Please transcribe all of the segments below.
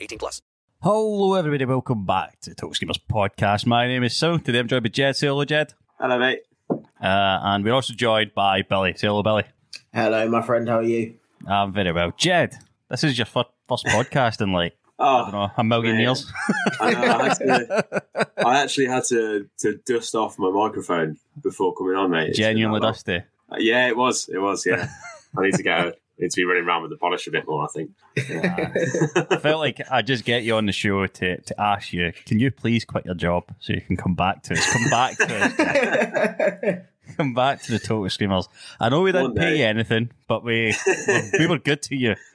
18 plus. Hello, everybody. Welcome back to the Total Screamers podcast. My name is Sil. Today I'm joined by Jed. Say hello, Jed. Hello, mate. Uh, and we're also joined by Billy. Say hello, Billy. Hello, my friend. How are you? I'm very well. Jed, this is your first, first podcast in like Oh, I don't know, a million mate. years. I, know, I, had to, I actually had to, to dust off my microphone before coming on, mate. It's Genuinely dusty. Uh, Yeah, it was. It was. Yeah, I need to get. A, need to be running around with the polish a bit more. I think. I felt like I just get you on the show to, to ask you, can you please quit your job so you can come back to us? Come back to us. come back to the Total Screamers. I know we didn't One pay day. you anything, but we we were good to you.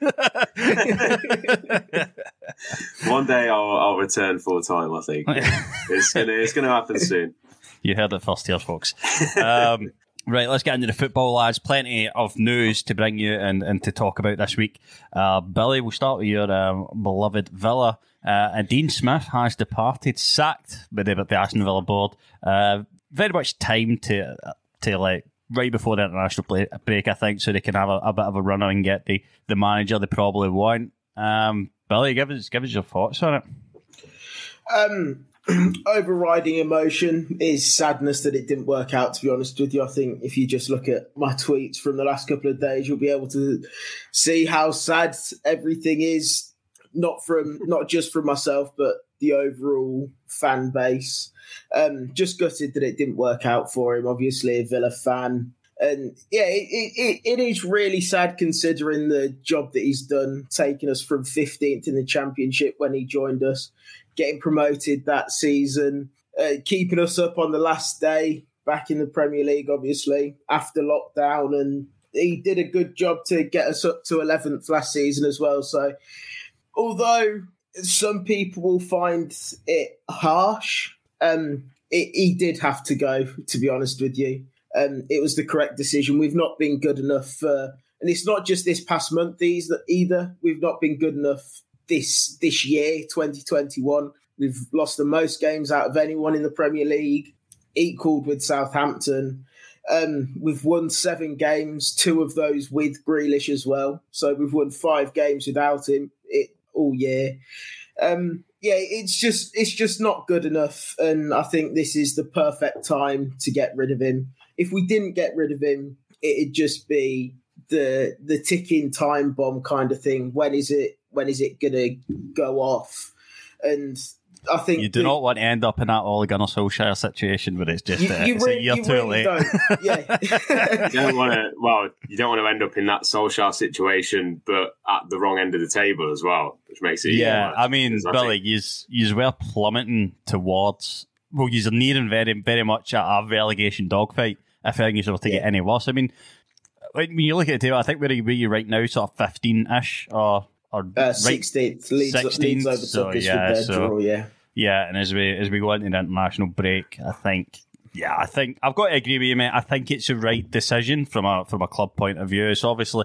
One day I'll, I'll return full time. I think it's gonna it's gonna happen soon. You heard it first here, folks. Um, right, let's get into the football, lads. Plenty of news to bring you and, and to talk about this week. Uh, Billy, we'll start with your um, beloved Villa. Uh, and Dean Smith has departed, sacked by the, the Aston Villa board. Uh, very much time to to like right before the international play, break, I think, so they can have a, a bit of a run and get the, the manager they probably want. Um, Billy, give us give us your thoughts on it. Um, overriding emotion is sadness that it didn't work out. To be honest with you, I think if you just look at my tweets from the last couple of days, you'll be able to see how sad everything is. Not from not just from myself, but the overall fan base. Um, just gutted that it didn't work out for him. Obviously, a Villa fan. And yeah, it, it, it is really sad considering the job that he's done, taking us from 15th in the championship when he joined us, getting promoted that season, uh, keeping us up on the last day back in the Premier League, obviously, after lockdown. And he did a good job to get us up to 11th last season as well. So, although some people will find it harsh, um, it, he did have to go, to be honest with you. Um, it was the correct decision. We've not been good enough and it's not just this past month either. We've not been good enough this this year, 2021. We've lost the most games out of anyone in the Premier League, equaled with Southampton. Um, we've won seven games, two of those with Grealish as well. So we've won five games without him it, all year. Um, yeah, it's just it's just not good enough, and I think this is the perfect time to get rid of him. If we didn't get rid of him, it'd just be the the ticking time bomb kind of thing. When is it? When is it gonna go off? And I think You do the- not want to end up in that Ole Gunnar Solskjaer situation where it's just You- uh, you it's re- a year you too really late. don't. Yeah. You don't want to. Well, you don't want to end up in that Solskjaer situation, but at the wrong end of the table as well, which makes it. Yeah, worse, I mean, because I Billy, think- yous yous were plummeting towards. Well, you're nearing very very much a, a relegation dogfight. If things were to get any worse, I mean, when you look at the table, I think where are you, where you right now, sort of fifteen ish or or Uh, right 16th Leeds, 16th, Leeds overtook so yeah, so- draw. Yeah, Yeah, and as we as we go into the international break, I think Yeah, I think I've got to agree with you, mate. I think it's the right decision from a from a club point of view. It's obviously,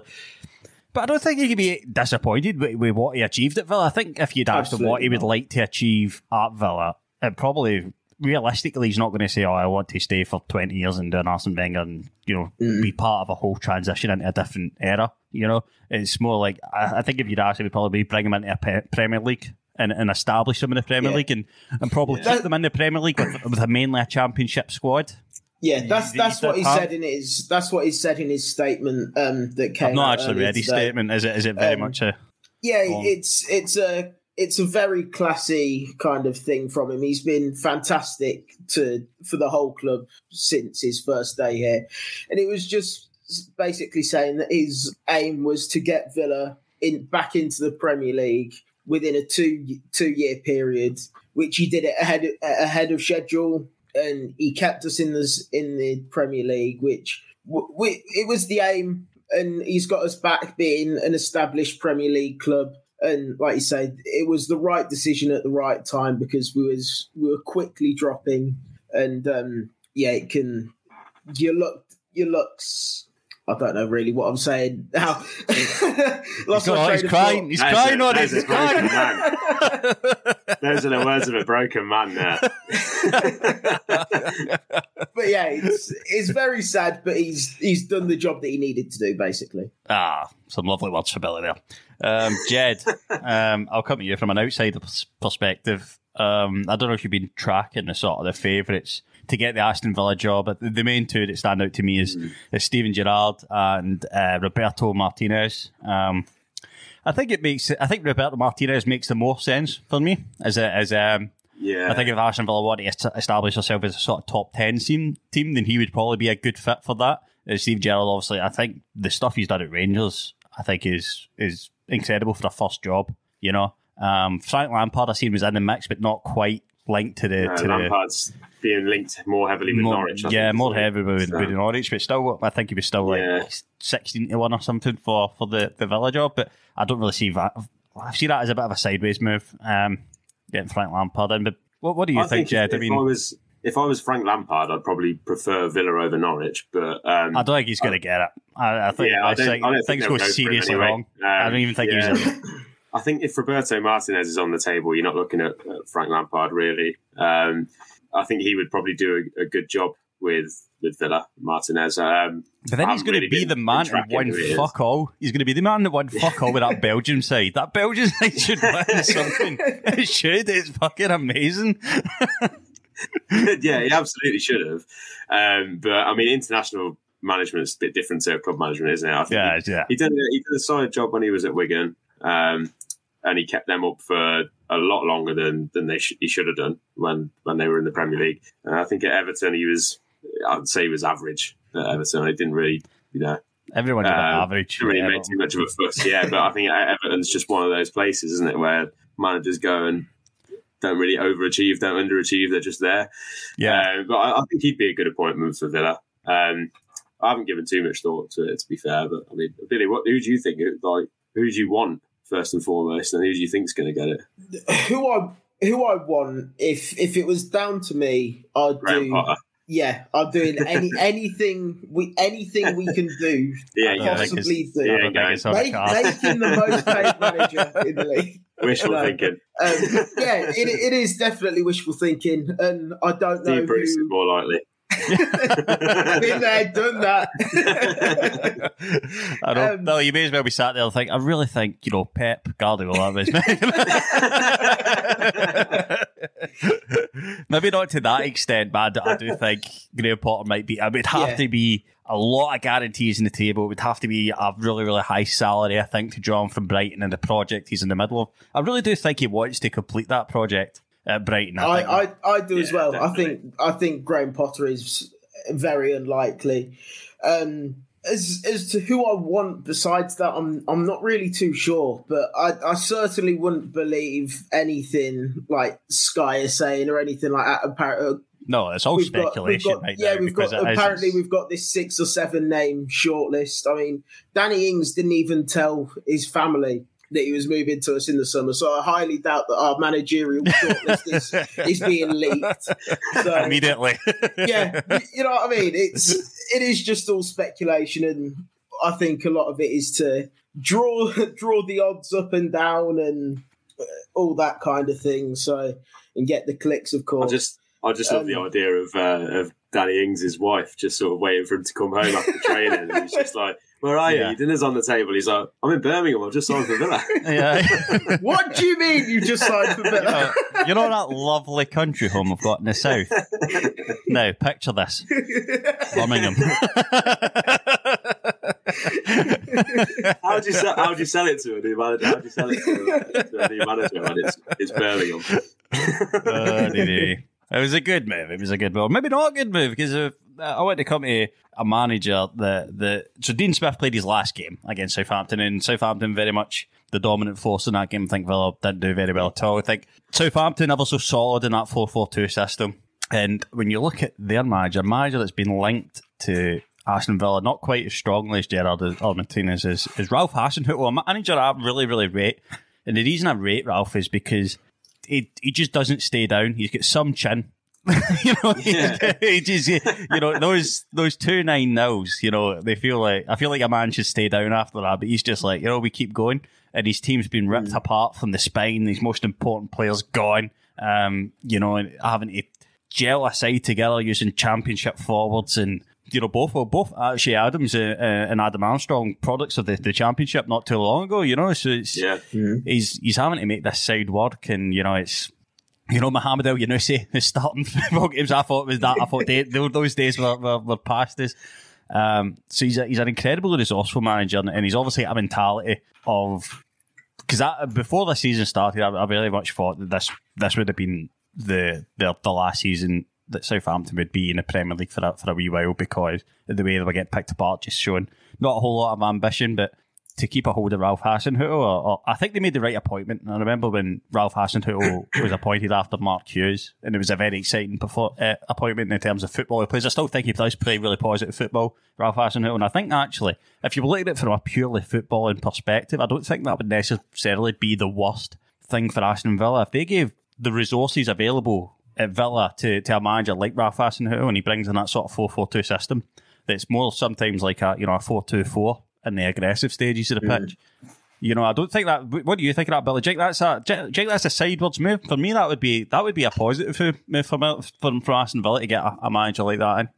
but I don't think he could be disappointed with, with what he achieved at Villa. I think if you'd asked him what he would like to achieve at Villa, it probably realistically he's not going to say, "Oh, I want to stay for twenty years and do an Arsene Wenger and you know be part of a whole transition into a different era." You know, it's more like I, I think if you'd asked him, he'd probably be bring him into a pe- Premier League. And, and establish them in the Premier Yeah. League and, and probably keep them in the Premier League with, with a mainly a championship squad. Yeah, that's that's what he said in his that's what he said in his statement um, that came. I've not actually read his today. statement. Is it? Is it very Um, much a? Yeah, on. it's it's a it's a very classy kind of thing from him. He's been fantastic to for the whole club since his first day here, and it was just basically saying that his aim was to get Villa in back into the Premier League within a two two year period, which he did it ahead ahead of schedule, and he kept us in the in the Premier League, which we, it was the aim, and he's got us back being an established Premier League club. And like you said, it was the right decision at the right time because we was we were quickly dropping, and um, yeah, it can your look your looks. I don't know really what I'm saying now. Lost He's, my got- train he's crying. He's There's crying on it. He's broken crying. Those are the words of a broken man there. but yeah, it's it's very sad. But he's he's done the job that he needed to do, basically. Ah, some lovely words for Billy there. Um, Jed, um, I'll come to you from an outsider perspective. Um, I don't know if you've been tracking the sort of the favourites to get the Aston Villa job. But the, main two that stand out to me is, is Steven Gerrard and uh, Roberto Martinez. Um, I think it makes. I think Roberto Martinez makes the more sense for me as a as um. Yeah. I think if Aston Villa wanted to establish herself as a sort of top ten team, team, then he would probably be a good fit for that. Uh, Steve Gerrard, obviously, I think the stuff he's done at Rangers, I think is is incredible for a first job. You know, um, Frank Lampard, I seen was in the mix, but not quite linked to the No, to the Lampard's being linked more heavily with more, Norwich. I yeah, more heavy with, So- with Norwich, but still, I think he was still like Yeah. sixteen to one or something for, for the, the Villa job. But I don't really see that. I see that as a bit of a sideways move. Um, getting Frank Lampard in. But what, what do you I think, if- Jed? I mean, I was if I was Frank Lampard, I'd probably prefer Villa over Norwich. But um, I don't think he's going to get it. I, I think Yeah, I I don't- think, I don't think things they'll go go for him seriously anyway. wrong. I Um, don't even think yeah. he's. I think if Roberto Martinez is on the table, you're not looking at, at Frank Lampard really. Um, I think he would probably do a, a good job with with Villa Martinez. Um, But then I he's haven't going to really be been- the man that won who is. fuck all. He's going to be the man that won fuck all with that Belgium side. That Belgium side should win something. It should. It's fucking amazing. yeah, he absolutely should have. Um, but I mean, international management's a bit different to club management, isn't it? I think Yeah, he, yeah. he did he did a solid job when he was at Wigan, um, and he kept them up for a lot longer than than they sh- he should have done when when they were in the Premier League. And I think at Everton he was, I'd say he was average at Everton. He didn't really, you know. Everyone a bit um, average. Didn't really Yeah, make too much of a fuss, yeah. But I think Everton's just one of those places, isn't it, where managers go and don't really overachieve, don't underachieve. They're just there. Yeah. Uh, but I, I think he'd be a good appointment for Villa. Um, I haven't given too much thought to it, to be fair. But I mean, Billy, what who do you think? Like, who do you want first and foremost, and who do you think's going to get it? Who I who I want if if it was down to me, I'd Graham do. Potter. Yeah, I'm doing any anything we anything we can do. Yeah, yeah, possibly it's- do. yeah, I don't think it's on the Make, card. the most paid manager in the league. Wishful No. thinking. Um, yeah, it, it is definitely wishful thinking, and I don't know Steve Bruce is who. more likely. Been there, done that. I know. Um, no, you may as well be sat there and think, I really think, you know, Pep Guardiola is Maybe not to that extent, but I do, I do think Graham Potter might be. It would have Yeah. to be a lot of guarantees on the table. It would have to be a really, really high salary, I think, to draw him from Brighton and the project he's in the middle of. I really do think he wants to complete that project at Brighton. I. I, I, I do as Yeah, well. I think I think Graham Potter is very unlikely. Um, as as to who I want besides that, I'm I'm not really too sure. But I, I certainly wouldn't believe anything like Sky is saying or anything like that. Apparently, uh, no, it's all we've got, speculation got- right yeah, now we've got it is- apparently we've got this six or seven name shortlist. I mean, Danny Ings didn't even tell his family that he was moving to us in the summer. So I highly doubt that our managerial shortlist is, is being leaked. So, Immediately. yeah, y- you know what I mean. It's it is just all speculation, and I think a lot of it is to draw draw the odds up and down and uh, all that kind of thing. So and get the clicks, of course. I just I just love the Um, idea of uh, of Danny Ings' wife just sort of waiting for him to come home after training, and he's just like, "Where are you? Yeah. Dinner's on the table." He's like, "I'm in Birmingham. I've just signed for Villa." yeah. what do you mean you just signed for Villa? Uh, you know that lovely country home I've got in the south? now, picture this Birmingham. how do you sell, how do you sell it to a new manager? How do you sell it to a, to a new manager when it's it's Birmingham? Dear. It was a good move. It was a good move. Maybe not a good move because uh, I went to come to a manager that that so Dean Smith played his last game against Southampton and Southampton very much the dominant force in that game. I think Villa didn't do very well at all. I think Southampton ever so solid in that 4-4-2 system. And when you look at their manager, manager that's been linked to Aston Villa, not quite as strongly as Gerrard or Martinez is, is Ralph Hasenhüttl, a manager I really, really rate. And the reason I rate Ralph is because he, he just doesn't stay down. He's got some chin. you know, Yeah. he just, you know, those those two nine nils, you know, they feel like I feel like a man should stay down after that, but he's just like, you know, we keep going, and his team's been ripped apart from the spine. These most important players gone, um, you know, and having to gel a side together using championship forwards and. You know, both well, both actually Adams uh, uh, and Adam Armstrong products of the, the championship not too long ago. You know, so it's Yeah, he's he's having to make this side work, and you know it's you know Mohamed Elyounoussi is starting football games. I thought was that. I thought they, those days were, were, were past us. Um, so he's a, he's an incredibly resourceful manager, and, and he's obviously a mentality of because before the season started, I, I very much thought that this this would have been the the, the last season that Southampton would be in the Premier League for a, for a wee while because the way they were getting picked apart, just showing not a whole lot of ambition, but to keep a hold of Ralph Hasenhüttl. Or, or I think they made the right appointment. And I remember when Ralph Hasenhüttl was appointed after Mark Hughes, and it was a very exciting uh, appointment in terms of football he plays. I still think he does play really positive football, Ralph Hasenhüttl. And I think actually, if you looking at it from a purely footballing perspective, I don't think that would necessarily be the worst thing for Aston Villa. If they gave the resources available at Villa to, to a manager like Ralph Hasenhüttl and he brings in that sort of 4-4-2 system that's more sometimes like a you know a 4-2-4 in the aggressive stages of the pitch. You know, I don't think that. What do you think of that, Billy? Jake, that's a Jake, that's a sideways move for me. That would be that would be a positive move for for, for Aston Villa to get a, a manager like that in.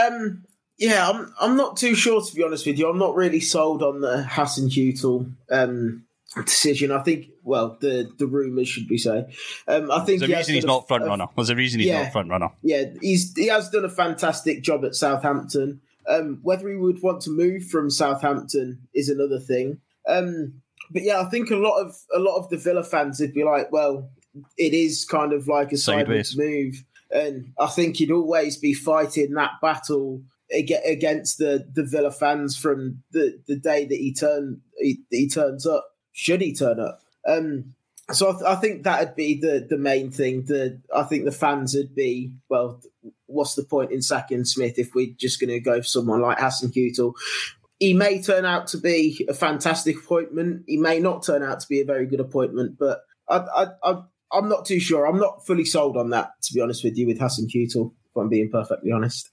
Um, yeah, I'm I'm not too sure to be honest with you. I'm not really sold on the Hasenhüttl um, decision. I think, well, the the rumours should be say. Um, I think There's a reason he's not front runner. There's a reason he's Yeah. not front runner. Yeah, he's he has done a fantastic job at Southampton. Um, whether he would want to move from Southampton is another thing. Um, but yeah, I think a lot of a lot of the Villa fans would be like, well, it is kind of like a Sideways. move, and I think he'd always be fighting that battle ag- against the the Villa fans from the the day that he turn he, he turns up. Should he turn up? Um, so I, th- I think that'd be the the main thing. The I think the fans would be well. What's the point in sacking Smith if we're just going to go for someone like Hasenhüttl? He may turn out to be a fantastic appointment. He may not turn out to be a very good appointment, but I, I, I, I'm not too sure. I'm not fully sold on that, to be honest with you, with Hasenhüttl. If I'm being perfectly honest.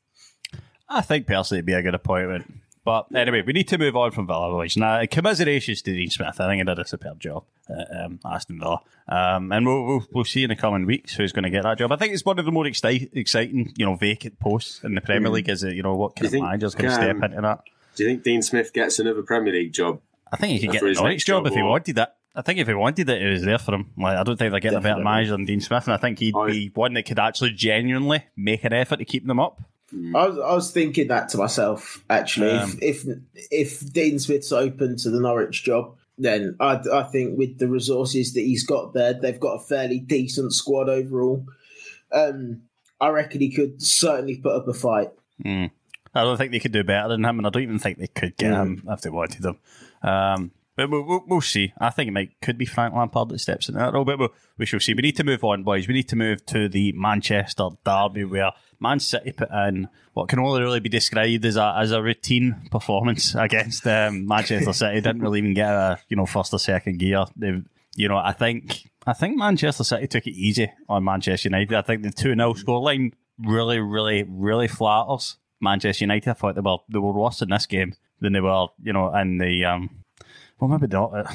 I think personally it'd be a good appointment. But anyway, we need to move on from Villa. Now, commiserations to Dean Smith. I think he did a superb job at um, Aston Villa. Um, and we'll, we'll, we'll see in the coming weeks who's going to get that job. I think it's one of the more exci- exciting, you know, vacant posts in the Premier Mm. League. Is it, you know, what kind of think, manager's going to um, step into that? Do you think Dean Smith gets another Premier League job? I think he could get the next job if he wanted that. I think if he wanted it, it was there for him. Like, I don't think they're getting a better manager than Dean Smith, and I think he'd be one that could actually genuinely make an effort to keep them up. I was, I was thinking that to myself actually. Um, if, if if Dean Smith's open to the Norwich job, then I, I think with the resources that he's got there, they've got a fairly decent squad overall. Um, I reckon he could certainly put up a fight. Mm. I don't think they could do better than him, and I don't even think they could get Mm. him if they wanted him. Um, But we'll, we'll, we'll see. I think it might could be Frank Lampard that steps in that role, but we'll, we shall see. We need to move on, boys. We need to move to the Manchester derby where Man City put in what can only really be described as a as a routine performance against um, Manchester City. Didn't really even get a you know first or second gear. They, you know, I think I think Manchester City took it easy on Manchester United. I think the two 0 scoreline really, really, really flatters Manchester United. I thought they were they were worse in this game than they were, you know, in the um. Well, maybe not.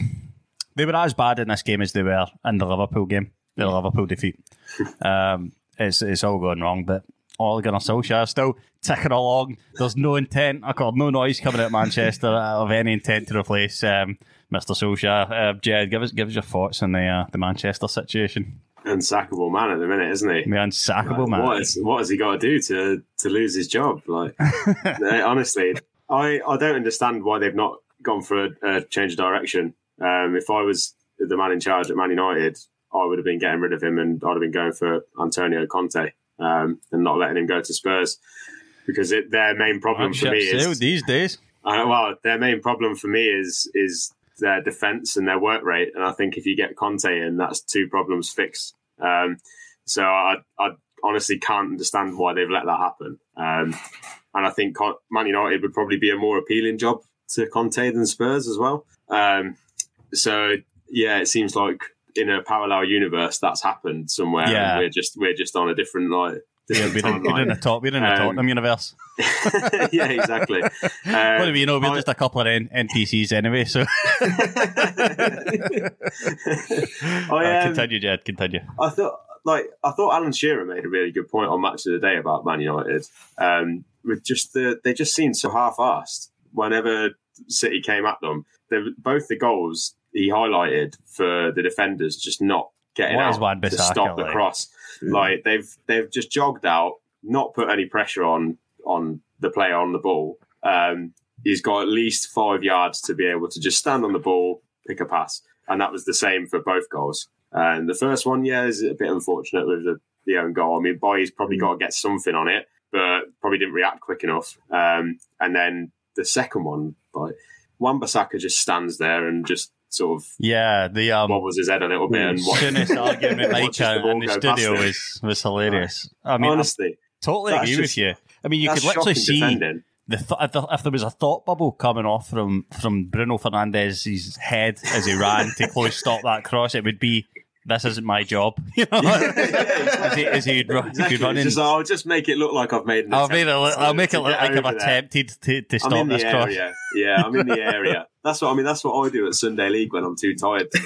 They were as bad in this game as they were in the Liverpool game, the Liverpool defeat. Um, it's it's all going wrong, but Ole Gunnar Solskjaer still ticking along. There's no intent, I call no noise coming out of Manchester of any intent to replace um, Mr. Solskjaer. Uh, Jed, give us give us your thoughts on the uh, the Manchester situation. Unsackable man at the minute, isn't he? The unsackable Like, man. What, is, what has he got to do to to lose his job? Like, honestly, I I don't understand why they've not gone for a, a change of direction. Um, if I was the man in charge at Man United, I would have been getting rid of him, and I'd have been going for Antonio Conte um, and not letting him go to Spurs because it, their main problem for me is these days. uh, well, their main problem for me is is their defense and their work rate, and I think if you get Conte in, that's two problems fixed. Um, so I, I honestly can't understand why they've let that happen. Um, and I think Man United would probably be a more appealing job to Conte than Spurs as well. Um, so yeah, it seems like in a parallel universe that's happened somewhere. Yeah. we're just we're just on a different like. Yeah, we're, in, we're in the top. We're in the Um, Tottenham universe. yeah, exactly. Uh, what do we know? We're I- just a couple of N- NPCs anyway. So I, um, continue, Jed. Continue. I thought, like, I thought Alan Shearer made a really good point on Match of the Day about Man United. Um, with just the, they just seemed so half-assed whenever City came at them. They, both the goals he highlighted for the defenders just not getting What out is Wan to Bissaka stop the like? cross. Like they've they've just jogged out, not put any pressure on on the player on the ball. Um, he's got at least five yards to be able to just stand on the ball, pick a pass, and that was the same for both goals. And the first one, yeah, is a bit unfortunate with the, the own goal. I mean, Boy's probably got to get something on it, but probably didn't react quick enough. Um, and then the second one, like Wan-Bissaka just stands there and just sort of Yeah, the um, wobbles his head a little bit and wa- soonest argument with watches the in the go studio past him. was was hilarious. I mean, honestly, I totally agree just- with you. I mean, you could literally see defending. the th- if, there, was a thought bubble coming off from from Bruno Fernandes's head as he ran to close stop that cross, it would be. This isn't my job. You know, as he, as he'd, run, Exactly. he'd run in. Just, I'll just make it look like I've made an I'll, attempt make it look, to- I'll make it look like I've attempted to, to I'm stop this cross. area. Yeah, I'm in the area. That's what I mean. That's what I do at Sunday League when I'm too tired. to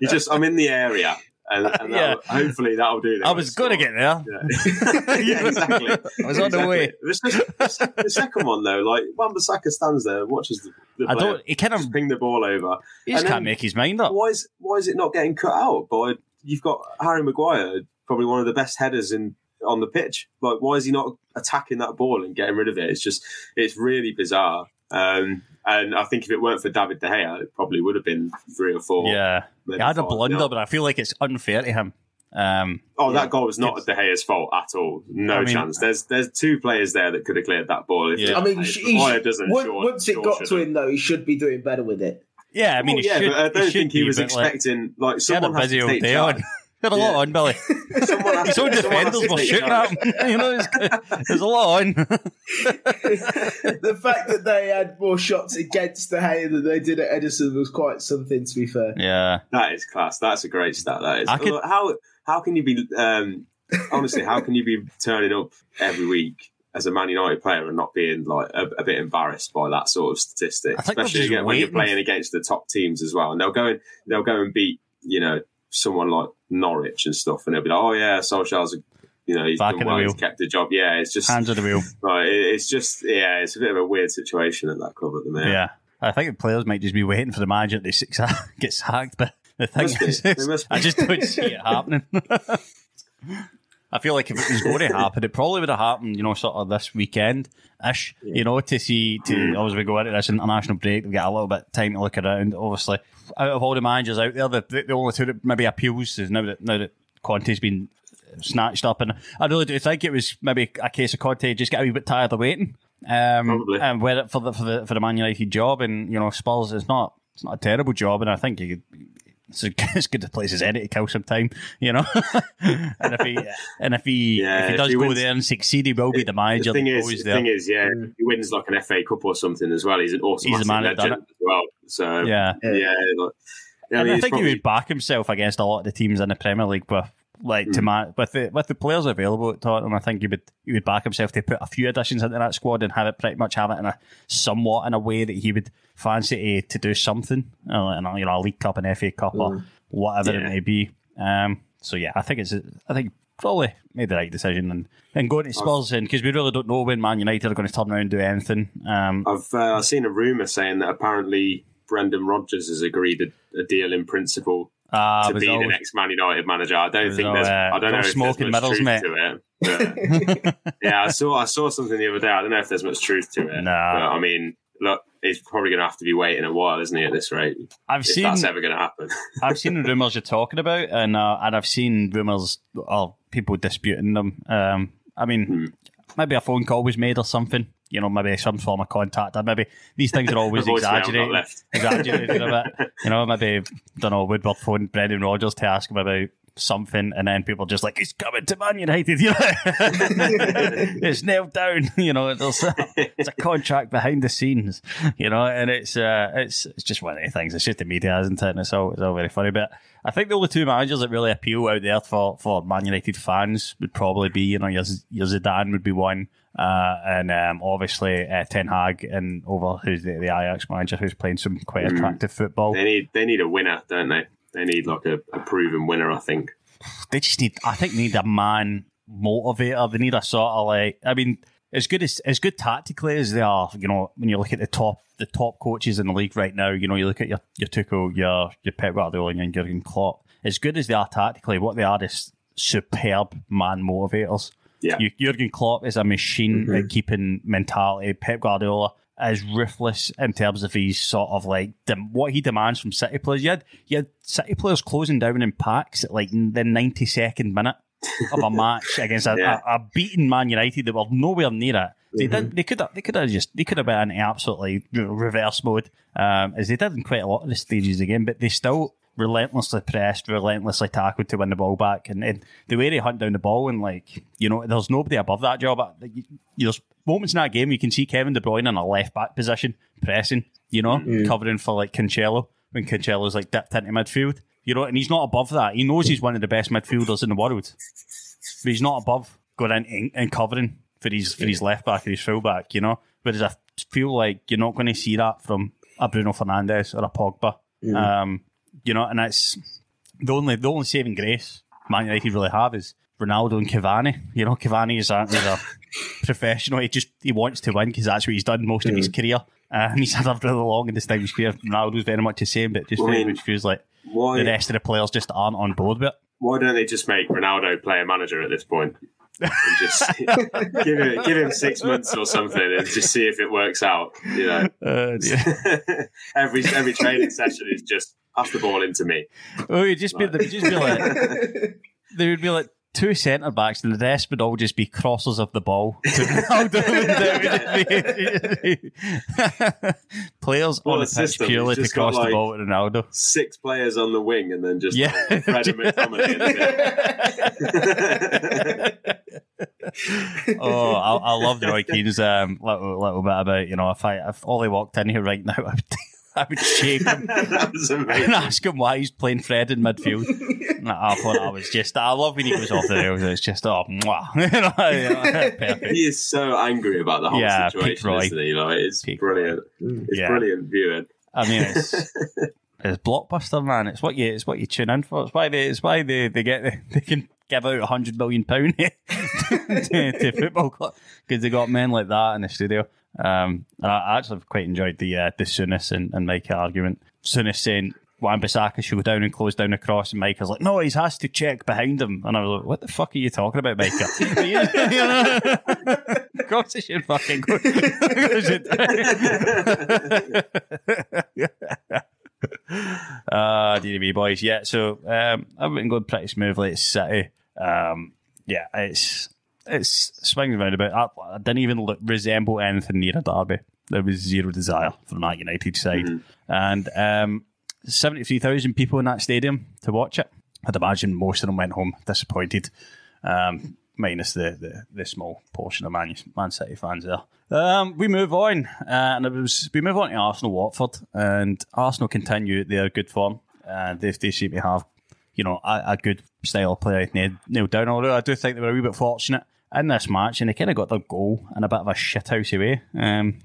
you just, I'm in the area, and, and Yeah. that'll- hopefully that'll do. It. I was going to get there. Yeah, yeah exactly. I was on the way. The, the second one though, like Wan-Bissaka stands there, watches the, the I don't. He just bring the ball over. He just And can't then- make his mind up. Why is why is it not getting cut out? By you've got Harry Maguire, probably one of the best headers in on the pitch. Like, why is he not attacking that ball and getting rid of it? It's just it's really bizarre. Um, and I think if it weren't for David De Gea, it probably would have been three or four. Yeah, he had a blunder, yeah. but I feel like it's unfair to him. Um, Oh, that goal was not De Gea's fault at all. No I mean- chance. There's there's two players there that could have cleared that ball. If Yeah. I mean, if he, he, Maguire doesn't. once, sure- once it sure got to him, though, he should be doing better with it. yeah, I mean, Well, yeah, should, but I don't should think he was but, like, expecting like He had a someone has to old take charge. on. He had a lot on, Billy. Someone has His to- own someone defenders were shooting at him. You know, there's, there's a lot on. the fact that they had more shots against De Gea than they did at Ederson was quite something, to be fair. yeah, That is class. That's a great stat. That is. I could- How how can you be um, honestly? How can you be turning up every week as a Man United player and not being like a, a bit embarrassed by that sort of statistic? I think they're Especially again, when you're playing against the top teams as well, and they'll go and they'll go and beat you know someone like Norwich and stuff, and they'll be like, oh yeah, Solskjaer's a you know he's Back done the well, he's kept the job. Yeah, it's just hands on the wheel. right. it- It's just yeah, it's a bit of a weird situation at that club at the minute. Yeah. I think the players might just be waiting for the manager to six- get sacked, but the thing is, be. I just don't see it happening. I feel like if it was going to happen, it probably would have happened, you know, sort of this weekend ish, you know, to see, to obviously we go into this international break, we get a little bit of time to look around. Obviously, out of all the managers out there, the, the, the only two that maybe appeals is now that, now that Conte's been snatched up. And I really do think it was maybe a case of Conte just get a wee bit tired of waiting. Um, Probably. and where for the for the for the Man United job, and you know Spurs is not it's not a terrible job, and I think you could. It's as good, a place to kill some time, you know. and if he and if he Yeah, if he if does he go wins- there and succeed, he will be the manager the thing is, the there. thing is, yeah, he wins like an FA Cup or something as well. He's an automatic man that done legend as well. So Yeah. yeah, like, I, mean, I think probably- he would back himself against a lot of the teams in the Premier League with like Hmm. to ma- with the with the players available at Tottenham. I think he would he would back himself to put a few additions into that squad and have it pretty much have it in a somewhat in a way that he would fancy to, to do something, uh, in a, you know, a League Cup, an FA Cup, or whatever it Hmm. May be. Um, so yeah, I think it's I think probably made the right decision and and going to Spurs in because we really don't know when Man United are going to turn around and do anything. Um, I've uh, seen a rumor saying that apparently Brendan Rodgers has agreed a, a deal in principle uh, to be the next Man United manager. I don't think there's. uh, I don't know if smoke there's much medals, truth mate. to it. But, yeah, I saw. I saw something the other day. I don't know if there's much truth to it. Nah. But, I mean, look, he's probably going to have to be waiting a while, isn't he? At this rate, I've if seen that's ever going to happen. I've seen the rumours you're talking about, and uh, and I've seen rumours of people disputing them. Um, I mean, Hmm. maybe a phone call was made or something. You know, maybe some form of contact. Or maybe these things are always A voicemail not exaggerated. Exaggerated a bit. You know, maybe don't know Woodward phoned Brendan Rodgers to ask him about something, and then people just like he's coming to Man United. You know, it's nailed down. You know, there's a, it's a contract behind the scenes. You know, and it's uh, it's it's just one of the things. It's just the media, isn't it? And it's all it's all very funny. But I think the only two managers that really appeal out there for for Man United fans would probably be you know your, your Zidane would be one. Uh, and um, obviously uh, Ten Hag and over who's the, the Ajax manager who's playing some quite Mm. attractive football. They need. They need a winner, don't they? They need like a, a proven winner. I think. they just need I think they need a man motivator. They need a sort of like I mean, as good as as good tactically as they are, you know, when you look at the top the top coaches in the league right now, you know, you look at your your Tuchel, your your Pep Guardiola and your Jurgen Klopp, as good as they are tactically, what they are is superb man motivators. Yeah. Jurgen Klopp is a machine at mm-hmm. keeping mentality. Pep Guardiola is ruthless in terms of his sort of like dem- what he demands from City players. You had you had City players closing down in packs at like the ninety second minute of a match against a, Yeah. a, a beaten Man United that were nowhere near it. They did. They could. have- They could have just. They could have been in absolutely reverse mode, um, as they did in quite a lot of the stages again. But they still relentlessly pressed, relentlessly tackled to win the ball back, and, and the way they hunt down the ball and like you know, there's nobody above that job. There's moments in that game you can see Kevin De Bruyne in a left back position pressing, you know, covering for like Cancelo when Cancelo's like dipped into midfield, you know, and he's not above that. He knows he's one of the best midfielders in the world, but he's not above going in and, and covering for his for his left back or his full back, you know. Whereas I feel like you're not going to see that from a Bruno Fernandes or a Pogba, um, you know. And it's the only the only saving grace Man United really have is Ronaldo and Cavani. You know, Cavani is a, is a professional. He just he wants to win because that's what he's done most of his career. Uh, and he's had a really long in this time his career. Ronaldo's very much the same, but just very much feels like Why? the rest of the players just aren't on board with it. Why don't they just make Ronaldo play a manager at this point? And just give him give him six months or something and just see if it works out. You know, Uh, yeah. every every training session is just pass the ball into me. Oh, it'd just be, there'd just be like there would be like two centre backs, and the rest would all just be crosses of the ball. to Ronaldo, and it would just be- Players What on a the pitch system. purely to cross the ball to Ronaldo. Six players on the wing and then just Yeah. like, Fred and McTominay in the middle. oh, I, I love the Roy Keane's um, little, little bit about you know if I if Ollie walked in here right now, I would I would shake him and ask him why he's playing Fred in midfield. I thought I was just I love when he goes off the rails. It's just oh, mwah. You know, you know, perfect. He is so angry about the whole Yeah, situation, Roy. isn't he? Like, it's Pete brilliant. It's Yeah. brilliant viewing. I mean, it's it's blockbuster, man. It's what you it's what you tune in for. It's why they it's why they, they get they can give out a hundred million pound to, to football club because they got men like that in the studio. Um, and I actually quite enjoyed the uh, the Souness and, and Micah argument. Souness saying Wan-Bissaka should go down and close down across, cross, and Micah's like, no, he has to check behind him. And I was like, what the fuck are you talking about, Micah? Know? of course he should fucking go. Ah, DDB boys. Yeah, so um, I've been going pretty smoothly at City. Um, yeah, it's it's swinging around about. I, I didn't even look, resemble anything near a derby. There was zero desire from that United side, and um, seventy-three thousand people in that stadium to watch it. I'd imagine most of them went home disappointed, um, minus the, the, the small portion of Man, Man City fans there. Um, we move on, uh, and it was we move on to Arsenal Watford, and Arsenal continue their good form. Uh, they, they seem to have, you know, a, a good style of play nailed, nailed down. Although I do think they were a wee bit fortunate in this match, and they kind of got their goal in a bit of a shithousey way. Um,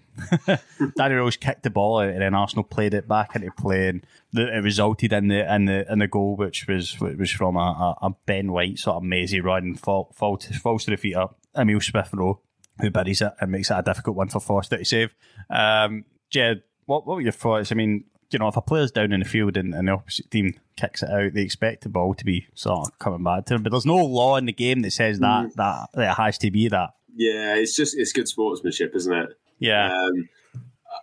Danny Rose kicked the ball out, and then Arsenal played it back into play, and the, it resulted in the in the in the goal, which was which was from a, a, Ben White sort of mazy run, fall, to, falls to the feet of Emile Smith Rowe, who buries it and makes it a difficult one for Foster to save. Um, Jed, what what were your thoughts? I mean, you know, if a player's down in the field and, and the opposite team kicks it out, they expect the ball to be sort of coming back to them. But there's no law in the game that says that that, that it has to be that. Yeah, it's just it's good sportsmanship, isn't it? Yeah. Um,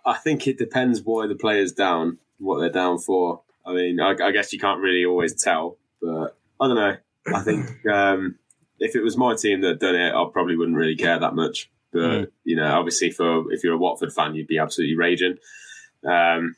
I think it depends why the player's down, what they're down for. I mean, I, I guess you can't really always tell, but I don't know. I think um, if it was my team that done it, I probably wouldn't really care that much. But Mm. you know, obviously, for if you're a Watford fan, you'd be absolutely raging. Um,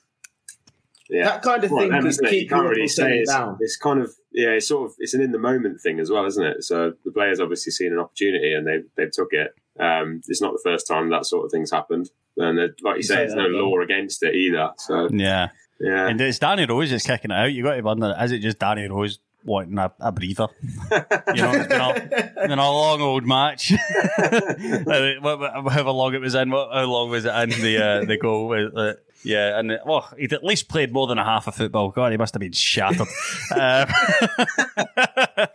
yeah, That kind of Well, thing then, could isn't keep you can't people really sitting say it's, down. it's kind of yeah, it's sort of it's an in the moment thing as well, isn't it? So the players obviously seen an opportunity and they they took it. Um, it's not the first time that sort of thing's happened, and there- like you say, say there's no again. law against it either. So Yeah. yeah, And it's Danny Rose that's kicking it out. You got to wonder, is it just Danny Rose wanting a, a breather? you know, been a, been a long old match. Uh, However long it was in, how long was it in the uh, the goal? Uh, yeah, and uh, well, he'd at least played more than a half of football. God, he must have been shattered. Um, I,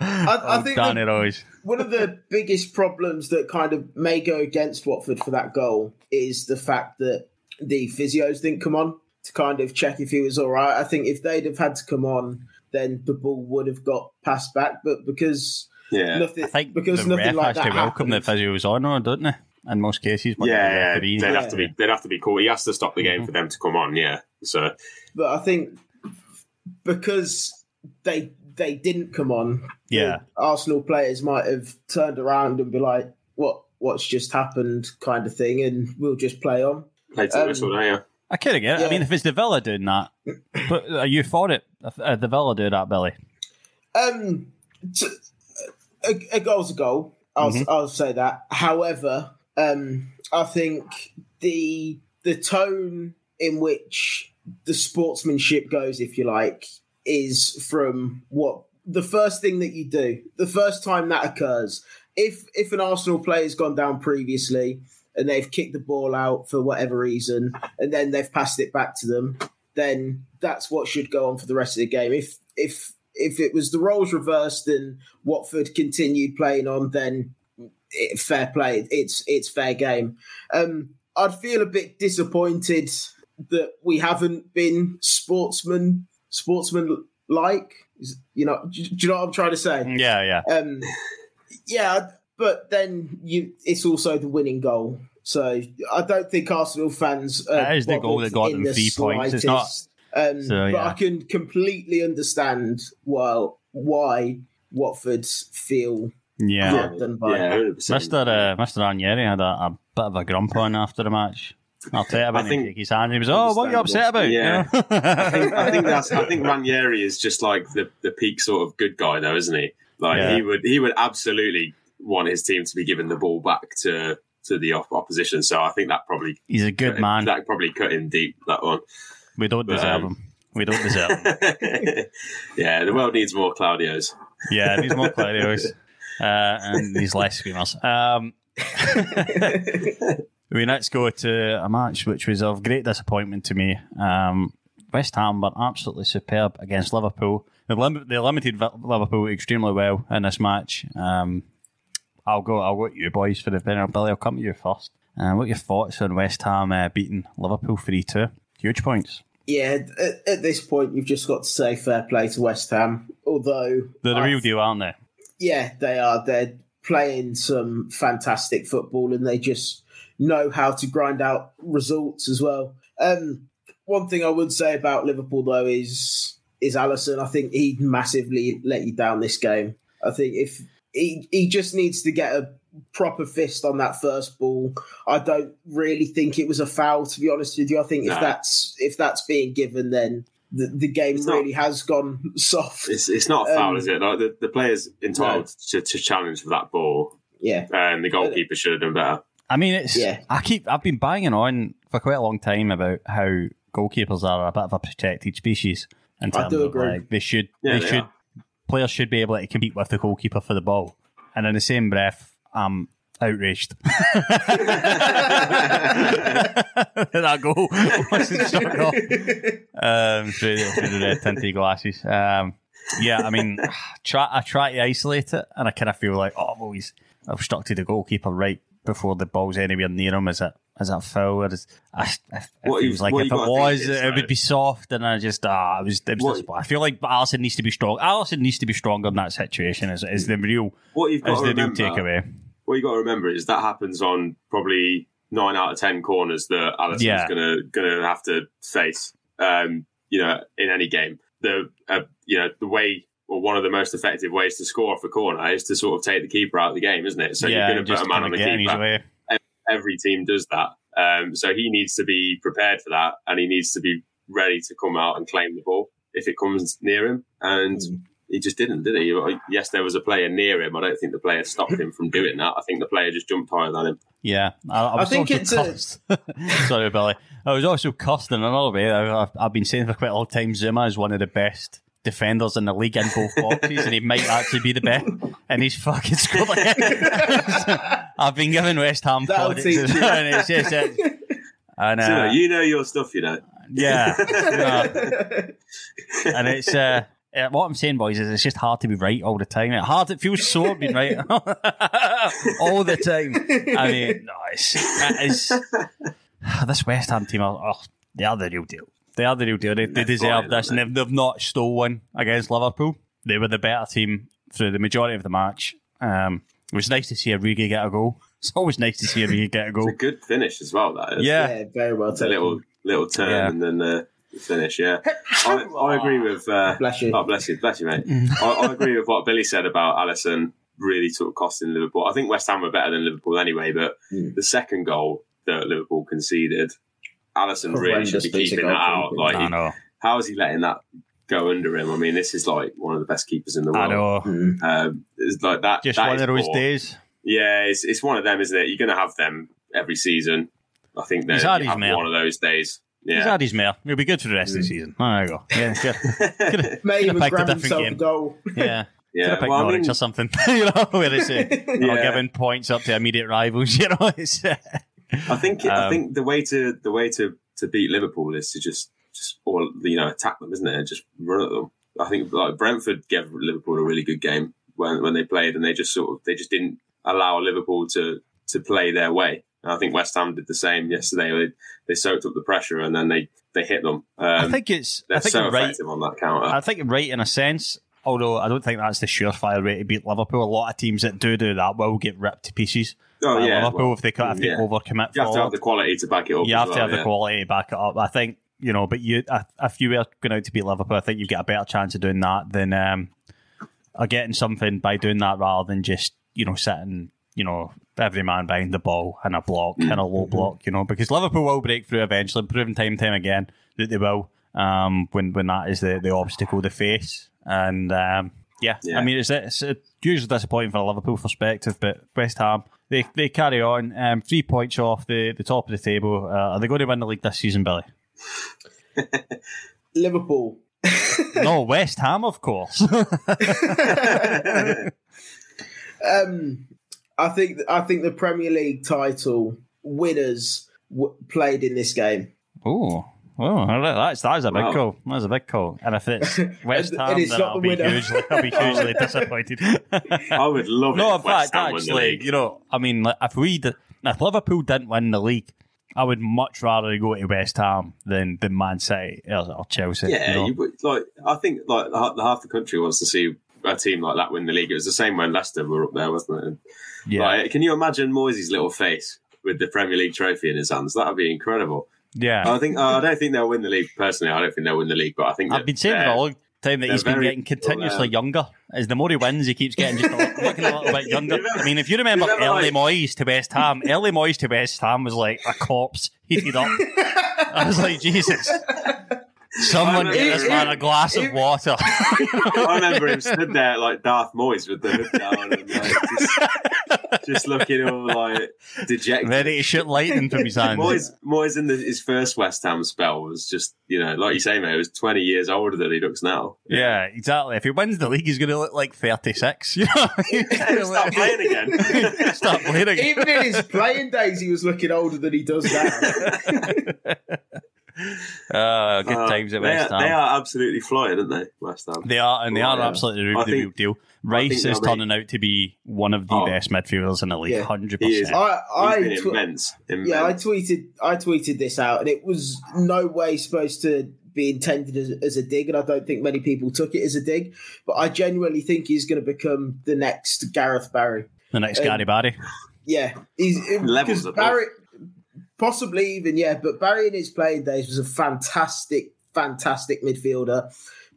I oh, think Danny the- Rose. one of the biggest problems that kind of may go against Watford for that goal is the fact that the physios didn't come on to kind of check if he was all right. I think if they'd have had to come on, then the ball would have got passed back. But because yeah, nothing, I think because the nothing ref like has that to welcome the happened, physios on, or don't they? In most cases, yeah, yeah. They'd have to be they'd have to be cool. He has to stop the game for them to come on. Yeah, so but I think because they they didn't come on, Yeah. Arsenal players might have turned around and be like, "What what's just happened?" kind of thing, and we'll just play on. play to the Um, whistle, don't you? I of get it. I mean, if it's the Villa doing that, but are you for it? Uh, the Villa do that, Billy? Um, t- a, a goal's a goal. I'll, Mhm. I'll say that. However, um, I think the the tone in which the sportsmanship goes, if you like, is from what the first thing that you do. The first time that occurs, if if an Arsenal player's gone down previously and they've kicked the ball out for whatever reason, and then they've passed it back to them, then that's what should go on for the rest of the game. If if if it was the roles reversed and Watford continued playing on, then it, fair play. It's it's fair game. Um, I'd feel a bit disappointed that we haven't been sportsman sportsman like. You know, do, do you know what I'm trying to say? Yeah, yeah. Um, yeah, but then you, it's also the winning goal. So I don't think Arsenal fans. Uh, That is the goal that got them the three points. It's not- Um, So, but. I can completely understand well why Watford feel Yeah. yeah. done by. Yeah, 100%. Mr. Uh, Mr. Ranieri had a, a bit of a grump on after the match. I'll tell you about I it. think- Shake his hand. He was, oh, what are you upset about? Yeah. You know? I think, I think that's. I think Ranieri is just like the, the peak sort of good guy, though, isn't he? Like Yeah. he would he would absolutely want his team to be given the ball back to to the op- opposition. So I think that probably He's a good man. That probably cut him deep. That one. We don't But, deserve um, him. We don't deserve him. yeah, the world needs more Claudios. Yeah, these more Claudios. Uh, and these less screamers. Um, we next go to a match which was of great disappointment to me. Um, West Ham were absolutely superb against Liverpool. They, lim- they limited Liverpool extremely well in this match. Um, I'll go. I'll go to you boys for the winner. Billy, I'll come to you first. Uh, what are your thoughts on West Ham uh, beating Liverpool three two? Huge points. Yeah, at, at this point, you've just got to say fair play to West Ham. Although, They're the I- real deal, aren't they? yeah, they are. They're playing some fantastic football, and they just know how to grind out results as well. Um, one thing I would say about Liverpool though is is Alisson. I think he massively let you down this game. I think if he he just needs to get a proper fist on that first ball. I don't really think it was a foul, to be honest with you. I think if that's if that's being given, then the, the game It's not- really has gone soft. It's it's not a foul, Um, is it? Like the, the player's entitled to, to challenge for that ball, Yeah, and the goalkeeper should have done better. I mean, it's. Yeah. I keep. I've been banging on for quite a long time about how goalkeepers are a bit of a protected species in I terms do of agree. like they should. Yeah, they, they should. are. Players should be able to compete with the goalkeeper for the ball, and in the same breath, I'm outraged. that goal wasn't struck off um, through, through the red tinted glasses. Um, yeah, I mean, try I try to isolate it, and I kind of feel like, oh, well, he's obstructed the goalkeeper right before the ball's anywhere near him. Is it? Is that is, I, I, it What you- feels like if it was, is, it would be soft, and I just ah, it was. It was What- I feel like Alisson needs to be strong. Alisson needs to be stronger in that situation. Is, is the real What you've got is to the real remember, takeaway? what you got to remember is that happens on probably nine out of ten corners that Alisson's Yeah. gonna gonna have to face. Um, you know, in any game, the uh, you know the way or one of the most effective ways to score off a corner is to sort of take the keeper out of the game, isn't it? So yeah, you're going to put a man on the keeper. Way. Every team does that. Um, so he needs to be prepared for that, and he needs to be ready to come out and claim the ball if it comes near him. And Mm. he just didn't, did he? Yes, there was a player near him. I don't think the player stopped him from doing that. I think the player just jumped higher than him. Yeah, I, I, was think also it's a- cussed. Sorry, Billy. I was also cussed in another way. I, I've, I've been saying for quite a long time Zouma is one of the best defenders in the league in both boxes, and he might actually be the best. And he's fucking scored like I've been giving West Ham That'll points, teach and you. it's just it. And, uh, So, you know your stuff, you know. yeah, yeah. and it's uh, what I'm saying, boys, is it's just hard to be right all the time. It hard. It feels so being right all the time. I mean, no, it's, it is, this West Ham team are oh, they are the real deal. They are the real deal. They, they deserve this, and aren't they've, they've not stolen against Liverpool. They were the better team through the majority of the match. Um, it was nice to see Origi get a goal. It's always nice to see Origi get a goal. It's a good finish as well. That is. Yeah, yeah, very well It's a little little turn Yeah. and then uh, the finish. Yeah, I, I agree with. Uh, Bless you. Oh, bless you, bless you, mate. I, I agree with what Billy said about Alisson really sort of costing Liverpool. I think West Ham were better than Liverpool anyway, but Mm. the second goal that Liverpool conceded, Alisson really should be Horrendous piece of keeping that out. Like, I know. how is he letting that go under him? I mean, this is like one of the best keepers in the I world. know. Mm. Um, it's like that. Just that one of those poor. days. Yeah, it's it's one of them, isn't it? You're going to have them every season. I think that He's you had his have mare. one of those days. Yeah. He's had his mare. He'll be good for the rest of the season. There you go. Yeah, good. May Could've even a grab different himself game. a goal. Yeah. Yeah. have picked Well, I mean, or something. you know, where they say we're Yeah. giving points up to immediate rivals. You know, it's uh, I think I Um, think the way to the way to, to beat Liverpool is to just just all you know attack them, isn't it? And just run at them. I think like Brentford gave Liverpool a really good game when when they played, and they just sort of they just didn't allow Liverpool to to play their way. And I think West Ham did the same yesterday. They they soaked up the pressure and then they they hit them. Um, I think it's. they're I think so right. effective on that counter. I think right in a sense. Although I don't think that's the surefire way to beat Liverpool. A lot of teams that do do that will get ripped to pieces. Oh yeah, Liverpool well, if they if they yeah. overcommit. you have to have the quality to back it up. you have to well, have the quality to back it up. I think you know, but you if- you were going out to beat Liverpool, I think you've got a better chance of doing that than um, getting something by doing that rather than just you know sitting you know every man behind the ball and a block and a low block. You know, because Liverpool will break through eventually, proven time and time again that they will um, when when that is the the obstacle they face. And um, yeah, Yeah. I mean it's it's uh, usually disappointing from a Liverpool perspective, but West Ham. They, they carry on. Um, three points off the, the top of the table. Uh, are they going to win the league this season, Billy? Liverpool. no, West Ham, of course. Um, I think I think the Premier League title winners w- played in this game. oh, oh, that's that's a big Wow. call. That's a big call. And if it's West Ham, it's then I'll the be winner. hugely, I'll be hugely disappointed. I would love it. no, in fact, Ham won the actually, you know, I mean, like, if we, did, if Liverpool didn't win the league, I would much rather go to West Ham than than Man City or, or Chelsea. Yeah, you know? you would, like I think like the, half- the half the country wants to see a team like that win the league. It was the same when Leicester were up there, wasn't it? And, yeah, Like, can you imagine Moyes' little face with the Premier League trophy in his hands? That would be incredible. Yeah. I think uh, I don't think they'll win the league personally. I don't think they'll win the league, but I think I've been saying for a long time that he's been getting continuously um, younger. As the more he wins, he keeps getting just a, looking a little bit younger. I mean, if you remember remember, early like- Moyes to West Ham, early Moyes to West Ham was like a corpse heated up. I was like, Jesus. Someone I get this man a glass of water. I remember him stood there like Darth Moyes with the hood down and like, just, just looking all like dejected. Ready to shoot lightning from his hands. Moyes, Moyes in the, his first West Ham spell was just, you know, like you say, mate, he was 20 years older than he looks now. Yeah, exactly. If he wins the league, he's going to look like 36. You know? He's He'll start look- playing again. Start playing again. Even in his playing days, he was looking older than he does now. Oh, good Uh, times at they, West are, Ham. they are absolutely flying, aren't they, West Ham? They are, and they Oh, are yeah. absolutely I the think- real deal. Rice is they'll turning out to be one of the Oh. best midfielders in the league, hundred He is. percent. I, I He's been tw- immense. immense. yeah, I tweeted, I tweeted this out, and it was no way supposed to be intended as, as a dig, and I don't think many people took it as a dig. But I genuinely think he's going to become the next Gareth Barry. The next um, Gary Barry. Yeah, he's Levels because above. Barry, possibly even yeah, but Barry in his playing days was a fantastic, fantastic midfielder.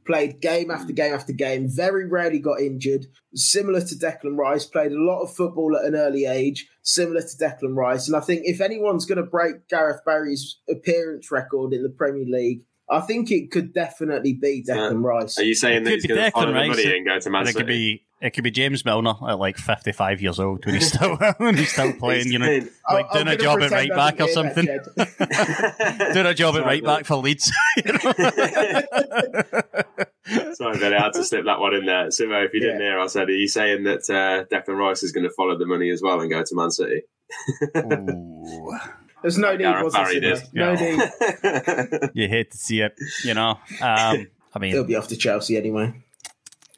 Played game after mm. game after game. Very rarely got injured. Similar to Declan Rice, played a lot of football at an early age. Similar to Declan Rice, and I think if anyone's going to break Gareth Barry's appearance record in the Premier League, I think it could definitely be Declan Rice. Are you saying It that could he's be going to Declan follow the Rice, money and go to Man And it could be it could be James Milner at like fifty five years old when he's still when he's still playing, you know, saying- like I'm doing a gonna job at right back or something. doing a job at right back for Leeds. you know? Sorry, Ben, I had to slip that one in there. Simo, if you didn't Yeah. hear, I said, are you saying that uh, Declan Rice is going to follow the money as well and go to Man City? Ooh. There's no need, Gareth was Barry there? No Yeah. need. you hate to see it, you know. Um, I mean, He'll be off to Chelsea anyway.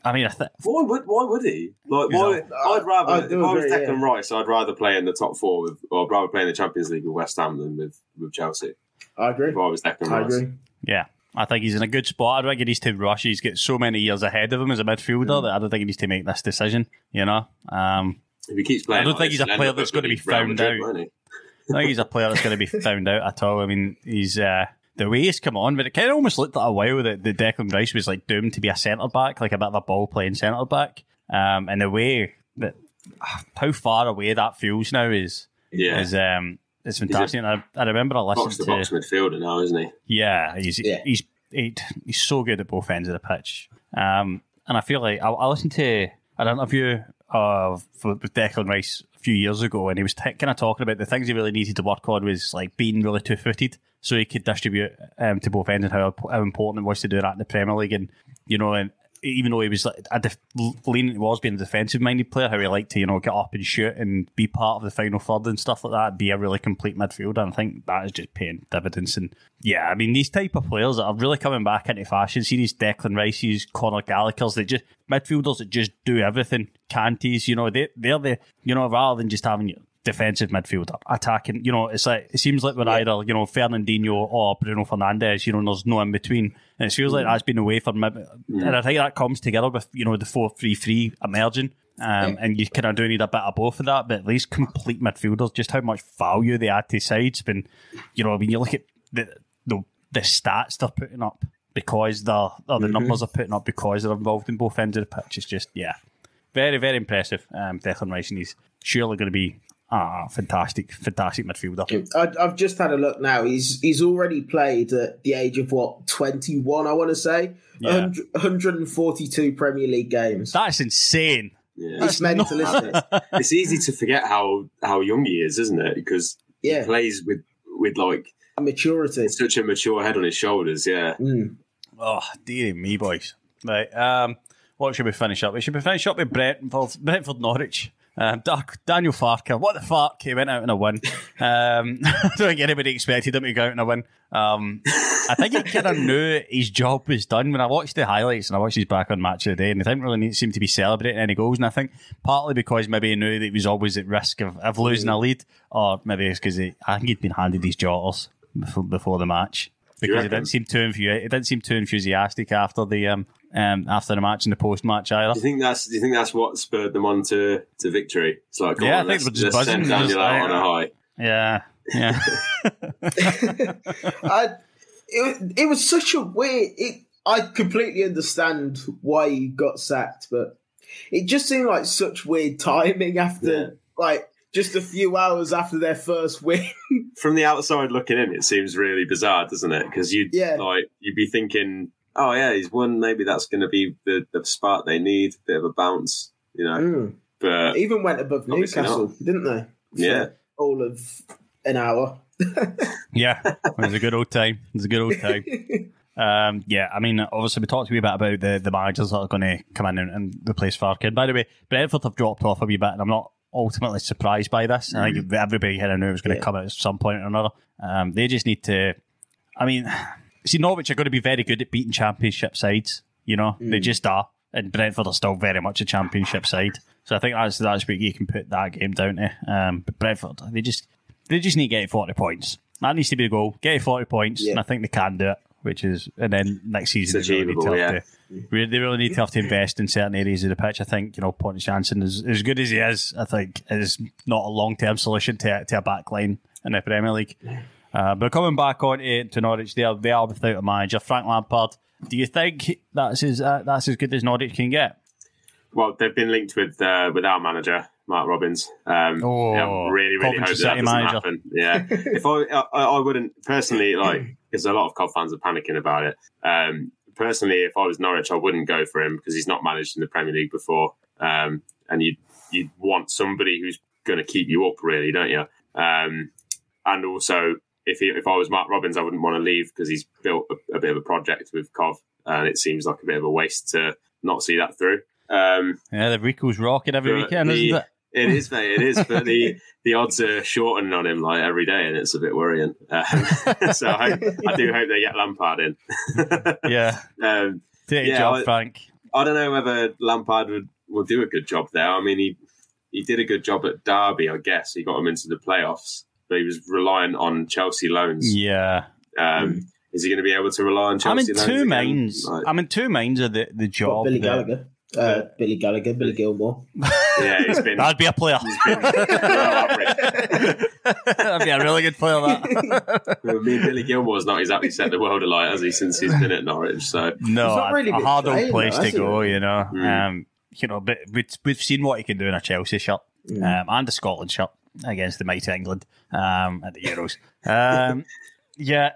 I mean, I th- Why would why would he? Like, why, Exactly. I'd rather I if do I was agree, Declan yeah. Rice, I'd rather play in the top four with, or I'd rather play in the Champions League with West Ham than with, with Chelsea. I agree. If I was Declan I Rice, agree. yeah. I think he's in a good spot. I think he needs to rush. He's got so many years ahead of him as a midfielder that I don't think he needs to make this decision. You know, um, if he keeps playing, I don't like think he's a player that's going to be found Madrid, out. I think he's a player that's going to be found out at all. I mean, he's uh, the way he's come on, but it kind of almost looked at a while that the Declan Rice was like doomed to be a centre back, like a bit of a ball playing centre back. Um, and the way that how far away that feels now is Yeah, is um, it's fantastic. And I, I remember I box to listened box to midfielder now, isn't he? yeah, he's Yeah. he's he, he's so good at both ends of the pitch. Um, and I feel like I, I listened to an interview of with Declan Rice few years ago, and he was t- kind of talking about the things he really needed to work on was like being really two footed, so he could distribute um, to both ends, and how, how important it was to do that in the Premier League. And you know, and even though he was like a def- leaning towards being a defensive minded player, how he liked to you know get up and shoot and be part of the final third and stuff like that, be a really complete midfielder. And I think that is just paying dividends. And yeah, I mean these type of players that are really coming back into fashion. See these Declan Rice's, Conor Gallagher's, they just midfielders that just do everything. Canties, you know, they they're the you know rather than just having defensive midfielder attacking. You know, it's like it seems like we're either you know Fernandinho or Bruno Fernandes. You know, and there's no in between, and it feels like that's been away from. And I think that comes together with you know the four three three emerging. Um, and you kind of do need a bit of both of that, but at least complete midfielders, just how much value they add to sides. When you know, when you look at the the, the stats they're putting up because they're or the numbers they're putting up because they're involved in both ends of the pitch, it's just yeah, very very impressive. Um, Declan Rice, and he's surely going to be a fantastic, fantastic midfielder. I, I've just had a look now. He's he's already played at the age of what twenty one. I want to say Yeah. 142 Premier League games. That's insane. Yeah. it's mental, isn't it? it's easy to forget how how young he is, isn't it? Because he plays with with like maturity. such a mature head on his shoulders. Yeah, Mm. Oh, dear me, boys. Right. Um, what should we finish up? We should we finish up with Brentford, Brentford Norwich. Um, Da- Daniel Farke, what the fuck? He went out in a win. Um, I don't think anybody expected him to go out in a win. Um, I think he kind of knew his job was done. When I watched the highlights and I watched his back on match of the day, and he didn't really seem to be celebrating any goals. And I think partly because maybe he knew that he was always at risk of, of losing a lead, or maybe it's because I think he'd been handed these jotters before, before the match because he didn't seem too enthu- he didn't seem too enthusiastic after the um, um after the match and the post match either. do you think that's do you think that's what spurred them on to, to victory? It's like, come Yeah, I on, think we're just buzzing, send just Daniel out like- on a high. Yeah, yeah, I, it, it was such a weird. It, I completely understand why he got sacked, but it just seemed like such weird timing after Yeah. like just a few hours after their first win. From the outside looking in, it seems really bizarre, doesn't it? Because you'd Yeah. like you'd be thinking, oh yeah, he's won. Maybe that's going to be the, the spark they need, a bit of a bounce, you know. Mm. But Even went above Obviously Newcastle, didn't they? For Yeah. all of an hour. Yeah, it was a good old time. It was a good old time. Um, yeah, I mean, obviously we talked a wee bit about the, the managers that are going to come in and, and replace Farkin. By the way, Brentford have dropped off a wee bit, and I'm not ultimately surprised by this. I think everybody here knew it was going to Yeah. come out at some point or another. Um, they just need to. I mean, see, Norwich are going to be very good at beating championship sides. You know, they just are, and Brentford are still very much a championship side. So I think that's that's what you can put that game down to. Um, but Brentford, they just they just need to get 40 points. That needs to be the goal. Get 40 points, Yeah. and I think they can do it. Which is, and then next season they really need to achievable, have to. They really need to have to invest in certain areas of the pitch. I think you know Pontus Jansson is as good as he is. I think is not a long term solution to to a back line in the Premier League. Uh, but coming back on to, to Norwich, they are they are without a manager, Frank Lampard. Do you think that's as uh, that's as good as Norwich can get? well, they've been linked with uh, with our manager Mark Robins. Um, Oh, yeah, really, really hope that, City doesn't manager. happen. Yeah, if I, I, I wouldn't personally like because a lot of Cov fans are panicking about it. Um, personally, if I was Norwich, I wouldn't go for him because he's not managed in the Premier League before, um, and you you want somebody who's going to keep you up, really, don't you? Um, and also, if he, if I was Mark Robins, I wouldn't want to leave because he's built a, a bit of a project with Cov, and it seems like a bit of a waste to not see that through. Um, Yeah, the Ricoh's rocking every weekend, the- isn't it? It is, mate. It is, but the the odds are shortening on him like every day, and it's a bit worrying. Um, so I, I do hope they get Lampard in. Yeah, um, take Yeah, job, I- Frank. I don't know whether Lampard would will do a good job there. I mean, he he did a good job at Derby, I guess. He got him into the playoffs, but he was reliant on Chelsea loans. Yeah. Um, is he going to be able to rely on I'm Chelsea in loans two mains. Like, I'm in two mains of the, the job. Billy that- Gallagher. Uh, Billy Gallagher, Billy Gilmour. yeah, he's been. That'd be a player. been well average. That'd be a really good player. That. Well, me and Billy Gilmour's not exactly set the world alight, has he, since he's been at Norwich? So No, He's not really a, a hard old place though, to has he? go. You know, Mm. um, you know, but we've, we've seen what he can do in a Chelsea shirt um, and a Scotland shirt against the mighty England um, at the Euros. Um, yeah,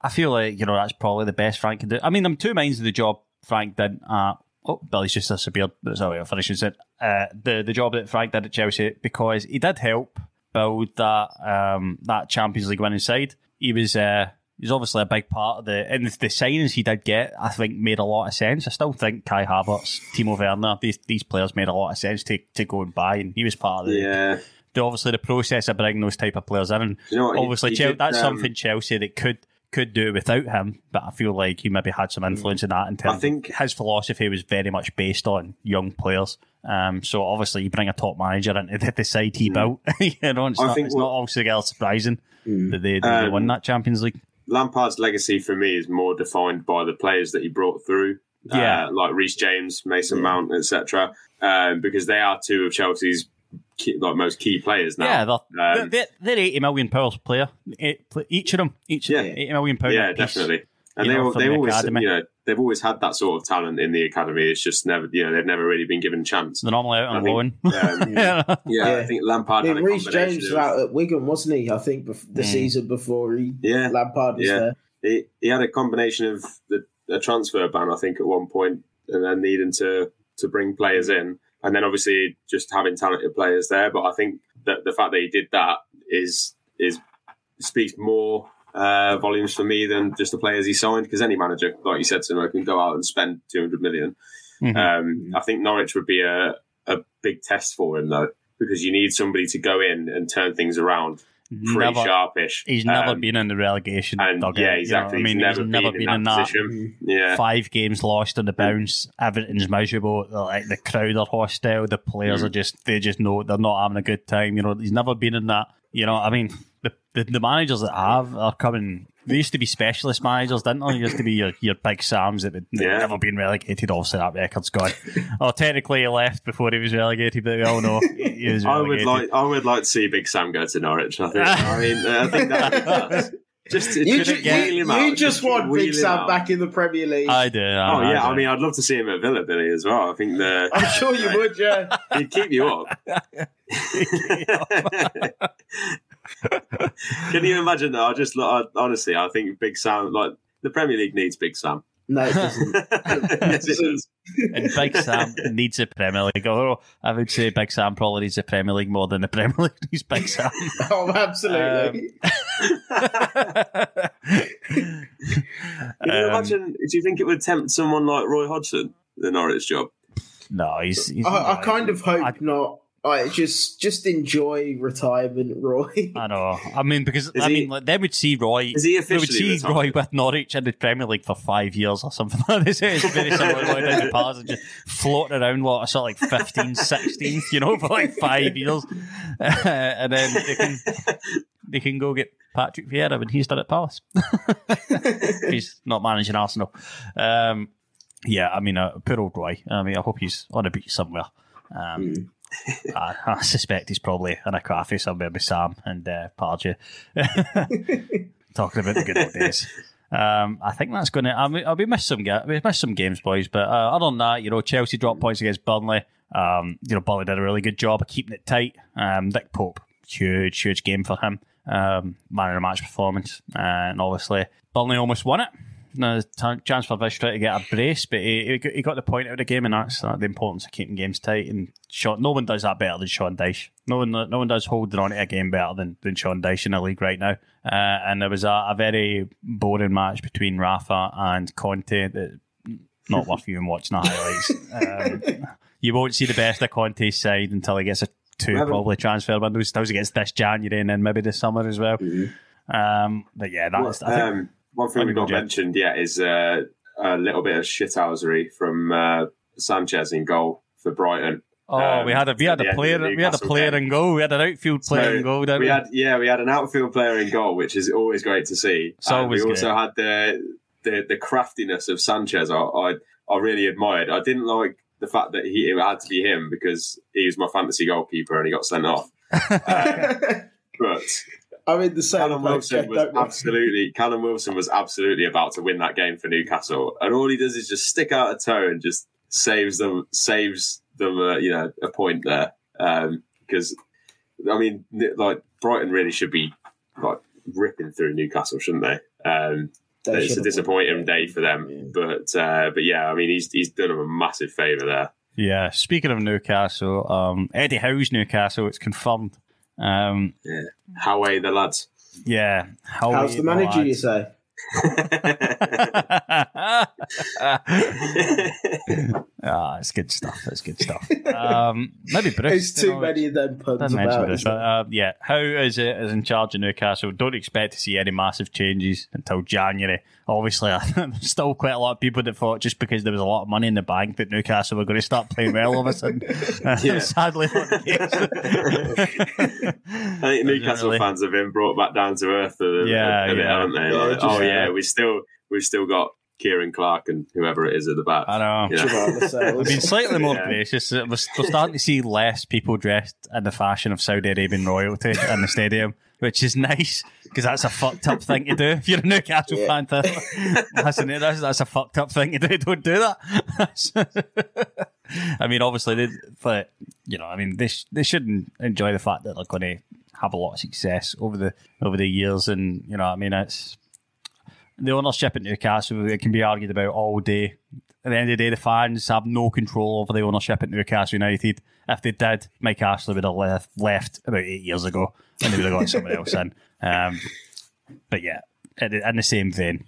I feel like you know that's probably the best Frank can do. I mean, I'm two minds of the job Frank did. Uh, oh, Billy's just disappeared. That's how we finishes it. Uh, the the job that Frank did at Chelsea because he did help build that um, that Champions League winning side. He was uh, he's obviously a big part of the and the signings he did get. I think made a lot of sense. I still think Kai Havertz, Timo Werner, these these players made a lot of sense to to go and buy, and he was part of the, yeah, the obviously the process of bringing those type of players in. And You know what, he- obviously, he Chel- did, that's um, something Chelsea that could could do without him. But I feel like he maybe had some influence in that. In terms, I think- his philosophy was very much based on young players. Um, so obviously, you bring a top manager into the, the side he built. you know, it's I not, think it's what- not altogether surprising that they, that they Um, won that Champions League. Lampard's legacy for me is more defined by the players that he brought through, Yeah. uh, like Reece James, Mason Mount, etc. Um, because they are two of Chelsea's key, like most key players now. Yeah, they're, Um, they're, they're eighty million pounds player. Each of them, each Yeah. eighty million pound. yeah, apiece. definitely. And you they, know, al- they the always, academy. you know, they've always had that sort of talent in the academy. It's just never, you know, they've never really been given a chance. They're normally out I on think, loan. um, Yeah. Yeah, Yeah. I think Lampard I had mean, Reece James was out at Wigan, wasn't he? I think the Mm. season before he Yeah, Lampard was yeah. there. he, he had a combination of the a transfer ban, I think, at one point, and then needing to to bring players in, and then obviously just having talented players there. But I think that the fact that he did that is is speaks more uh, volumes for me than just the players he signed. Because any manager, like you said, Simo, can go out and spend two hundred million. Mhm. Um, I think Norwich would be a a big test for him though, because you need somebody to go in and turn things around pretty Never- sharpish. He's never Um, been in the relegation. and dugout, yeah, you know exactly. I mean, he's never, he's never been, in that, position. Yeah, Five games lost on the bounce. Everything's miserable. Like the crowd are hostile. The players Mm. are just they just know they're not having a good time. You know, he's never been in that. You know, I mean, the the, the managers that have are coming. They used to be specialist managers, didn't they? They used to be your, your big Sams that had Yeah. never been relegated. Obviously, that record's gone. oh, technically, he left before he was relegated, but we all know he he was I would like I would like to see Big Sam go to Norwich. I think. I mean, uh, I think that would be class. Just You, just ju- wheel you, out. you just want Big Sam back in the Premier League. I do. I, Oh yeah, I, I mean, I'd love to see him at Villa, Billy, as well. I think the I'm sure you would, yeah. he'd keep you up. Can you imagine that? I just I, honestly, I think Big Sam, like the Premier League needs Big Sam. No, it doesn't. yes, it does. and Big Sam needs a Premier League. Although I would say Big Sam probably needs a Premier League more than the Premier League needs Big Sam. oh, absolutely. Can you Um, imagine? Do you think it would tempt someone like Roy Hodgson, the Norwich job? no, he's. he's I, I kind of hope I- not. I just just enjoy retirement, Roy. I know. I mean, because Is I he- mean, like, they would see Roy. Is he they would see retired? Roy with Norwich in the Premier League for five years or something like this. It's very similar to down the pass and just floating around what I saw like 15th, 16th, you know, for like five years, and then they can they can go get Patrick Vieira when he's done at Palace. he's not managing Arsenal. Um, yeah, I mean, uh, poor old Roy. I mean, I hope he's on a beach somewhere. Um, I, I suspect he's probably in a cafe somewhere with Sam and uh, Pardew, talking about the good old days. Um, I think that's going to. I mean, we missed some ga- we missed some games, boys. But uh, other than that, you know, Chelsea dropped points against Burnley. Um, you know, Burnley did a really good job of keeping it tight. Um, Nick Pope, huge, huge game for him. Um, man of the match performance, uh, and obviously Burnley almost won it. No t- chance for Vish trying to get a brace, but he, he got- the point out of the game, and that's uh, the importance of keeping games tight. And Sean, no one does that better than Sean Dyche. No one, no one does holding on to a game better than, than Sean Dyche in the league right now. Uh, and there was a, a very boring match between Rafa and Conte that not worth even watching the highlights. um, you won't see the best of Conte's side until he gets a two probably transfer windows. Still against this January and then maybe this summer as well. Um, but yeah, that's I think, Um, one thing we got mentioned yet is uh, a little bit of shithousery from uh, Sanchez in goal for Brighton. Oh, Um, we had a we had a player we had a player game. in goal. We had an outfield player So in goal. Didn't we, we had yeah, we had an outfield player in goal, which is always great to see. So we also had the, the the craftiness of Sanchez. I, I I really admired. I didn't like the fact that he it had to be him because he was my fantasy goalkeeper and he got sent off. Uh, but I'm in the same Callum Wilson Jeff, was absolutely Callum Wilson was absolutely about to win that game for Newcastle, and all he does is just stick out a toe and just saves them saves them uh, you know a point there because I mean like Brighton really should be like ripping through Newcastle, shouldn't they? Um, They it's a disappointing day for them, but uh, but yeah, I mean he's he's done them a massive favour there. Yeah. Speaking of Newcastle, um, Eddie Howe's Newcastle. It's confirmed. Um, Yeah, how are the lads? yeah. How How's the manager, you say? Ah, it's good stuff. It's good stuff. Um, maybe Bruce. There's too know, many of them puns about. this, isn't but, uh, yeah, how is it is in charge of Newcastle? Don't expect to see any massive changes until January. Obviously, there's still quite a lot of people that thought just because there was a lot of money in the bank that Newcastle were going to start playing well all of a sudden. Yeah. Sadly, not the I think Newcastle really. fans have been brought back down to earth a, Yeah, a, a bit, haven't they? Yeah, Like, just- oh yeah, yeah. we still we've still got Ciaran Clark and whoever it is at the back. I know. You know? Jamal Lascelles. I've been slightly more Yeah. gracious. We're, we're starting to see less people dressed in the fashion of Saudi Arabian royalty in the stadium, which is nice because that's a fucked up thing to do. If you're a Newcastle Yeah. fan, to, listen, that's, that's a fucked up thing to do. Don't do that. I mean, obviously, they, but you know, I mean, they sh- they shouldn't enjoy the fact that they're going to have a lot of success over the over the years, and you know, I mean, it's the ownership at Newcastle, it can be argued about all day. At the end of the day, the fans have no control over the ownership at Newcastle United. If they did, Mike Ashley would have left, left about eight years ago and they would have got someone else in. Um, but yeah, in, the same vein,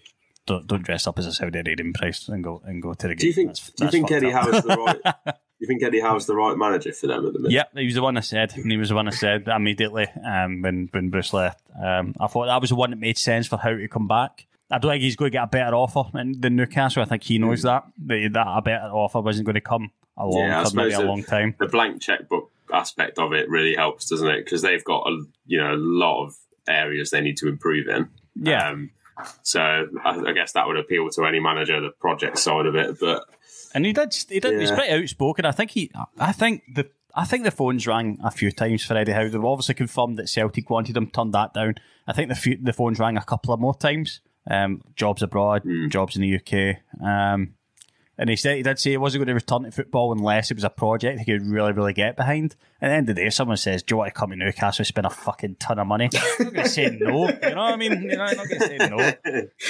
don't, don't dress up as a Saudi Arabian priest and go and go to the game. Do you think That's- do you think Eddie. Howe's the right? you think Eddie Howe's the right manager for them at the minute? Yep, he was the one I said, and he was the one I said immediately um, when when Bruce left. Um, I thought that was the one that made sense for how to come back. I don't think he's going to get a better offer than Newcastle. I think he knows that that, that a better offer wasn't going to come along Yeah, I for maybe a the- long time. The blank checkbook aspect of it really helps, doesn't it? Because they've got a you know a lot of areas they need to improve in. Yeah. Um, so I, I guess that would appeal to any manager, the project side of it. But And he did. He did. He's Yeah. pretty outspoken. I think he. I think the I think the phones rang a few times for Eddie Howe. They've obviously confirmed that Celtic wanted him, turned that down. I think the few, the phones rang a couple of more times. Um, jobs abroad, jobs in the UK. Um, and he said he did say he wasn't going to return to football unless it was a project he could really, really get behind. At the end of the day, someone says, "Do you want to come to Newcastle, and spend a fucking ton of money?" I'm not going to say no. You know what I mean? You know, I'm not going to say no.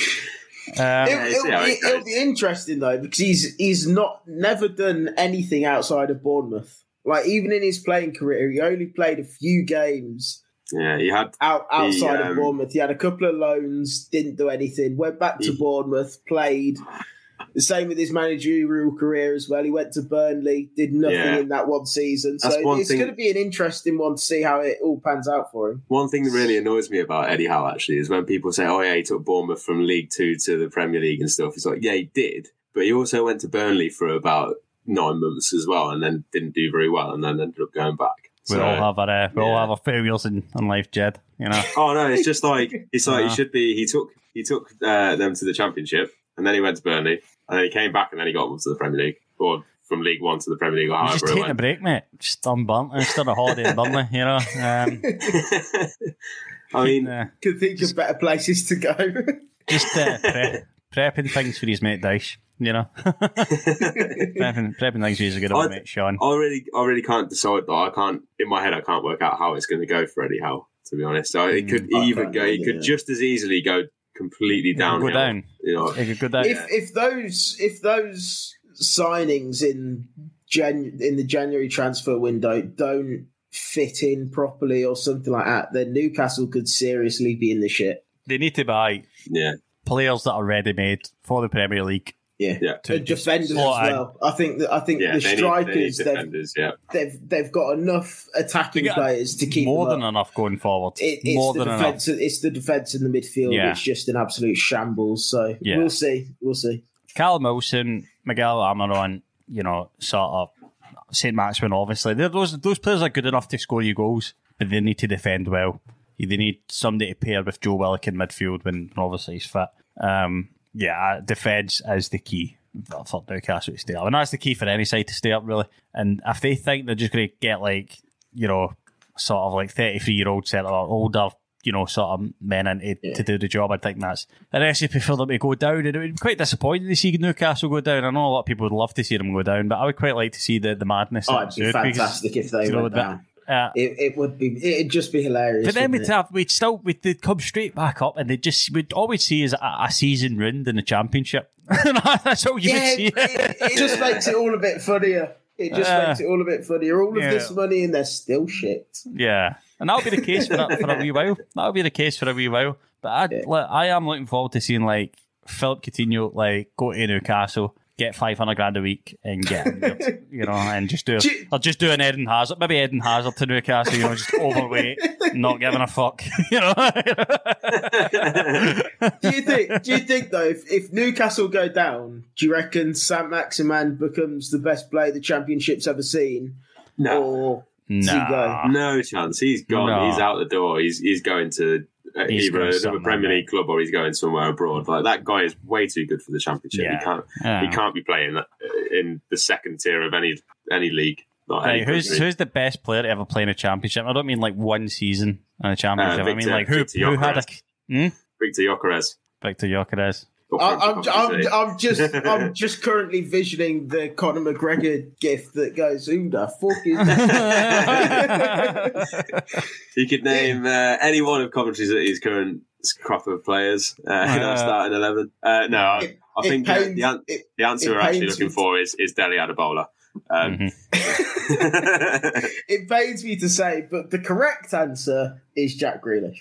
Um, It'll, it'll, be, it'll be interesting though because he's he's not never done anything outside of Bournemouth. Like even in his playing career, he only played a few games Yeah, he had out outside He, of um, Bournemouth. He had a couple of loans, didn't do anything. Went back to He- Bournemouth, played. The same with his managerial career as well. He went to Burnley, did nothing Yeah. in that one season. So one it's going to be an interesting one to see how it all pans out for him. One thing that really annoys me about Eddie Howe actually is when people say, "Oh yeah, he took Bournemouth from League Two to the Premier League and stuff." It's like, yeah, he did, but he also went to Burnley for about nine months as well, and then didn't do very well, and then ended up going back. We So- all have our uh, we all yeah. have our failures in, in life, Jed. You know. Oh no, it's just like it's like he should be. He took he took uh, them to the Championship, and then he went to Burnley, and then he came back, and then he got them to the Premier League, or from League One to the Premier League, or You're just however it taking a break, mate. Just unburnt and still a holiday in Burnley, you know. Um, I mean, uh, Could think of better places to go. just uh, pre- prepping things for his mate Dyche, you know. prepping, prepping things for his good old I'd- mate Sean. I really, I really can't decide though. I can't in my head. I can't work out how it's going to go for Eddie Howe. To be honest, so it mm, could I either can't go. It either, could yeah. just as easily go completely down. Go down. You know, It could go down. if if those if those signings in Jan in the January transfer window don't fit in properly or something like that, then Newcastle could seriously be in the shit. They need to buy yeah, players that are ready made for the Premier League. Yeah, Yeah. To and defenders as well. I think that I think yeah. the they, they strikers they've, defenders. Yeah, they've they've got enough attacking got players to keep more them than enough going forward. It, it's more the than defense. It's the defense in the midfield. Yeah. It's just an absolute shambles. So Yeah. we'll see. We'll see. enough. Callum Wilson, Miguel Almirón, you know, sort of Saint-Maximin, obviously. They're, those those players are good enough to score you goals, but they need to defend well. They need somebody to pair with Joe Willock in midfield when obviously he's fit. Um, yeah, defence is the key for Newcastle to stay up. And that's the key for any side to stay up, really. And if they think they're just going to get, like, you know, sort of like 33 year old set or older, you know, sort of men in eh, to, to do the job, I think that's a recipe for them to go down. And it would be quite disappointing to see Newcastle go down. I know a lot of people would love to see them go down, but I would quite like to see the, the madness. Oh, it'd be ensued because, fantastic if they you know, went down. Uh, It, it would be. It'd just be hilarious. but then wouldn't we'd it? have we'd still we'd they'd come straight back up, and they just we'd always see is a, a season ruined in the championship. That's all you yeah, would see. it, it just makes it all a bit funnier. It just Uh, makes it all a bit funnier. All of yeah. this money and they're still shit. Yeah, and that'll be the case for a, for a wee while. That'll be the case for a wee while. But I, like, I am looking forward to seeing like Philip Coutinho like go to Newcastle, get five hundred grand a week, and get you know, and just do Do you- or just do an Eden Hazard, maybe Eden Hazard to Newcastle, you know, just overweight, not giving a fuck, you know. do you think? Do you think though, if, if Newcastle go down, do you reckon Saint-Maximin becomes the best player the championship's ever seen? no, Or does he Nah. no chance. He's gone. No. He's out the door. He's he's going to. Uh, He's either another Premier. League club or he's going somewhere abroad. Like that guy is way too good for the Championship. Yeah. He can't. Yeah. He can't be playing uh, in the second tier of any any league. Not any Right, who's country. who's the best player to ever play in a championship? I don't mean like one season in a championship. I mean like who Victor who had a hmm? Viktor Gyökeres. Viktor Gyökeres. Or I, I'm, I'm. I'm just I'm just currently visioning the Conor McGregor gift that goes, "Who the fuck is that?" You could name uh, any one of Coventry's his current crop of players uh, in our Uh, starting eleven. Uh, no, I, It- I it think uh, pains- the, an- it- the answer we're actually looking for is is Dele Adebola. Um, Mhm. it pains me to say, but the correct answer is Jack Grealish.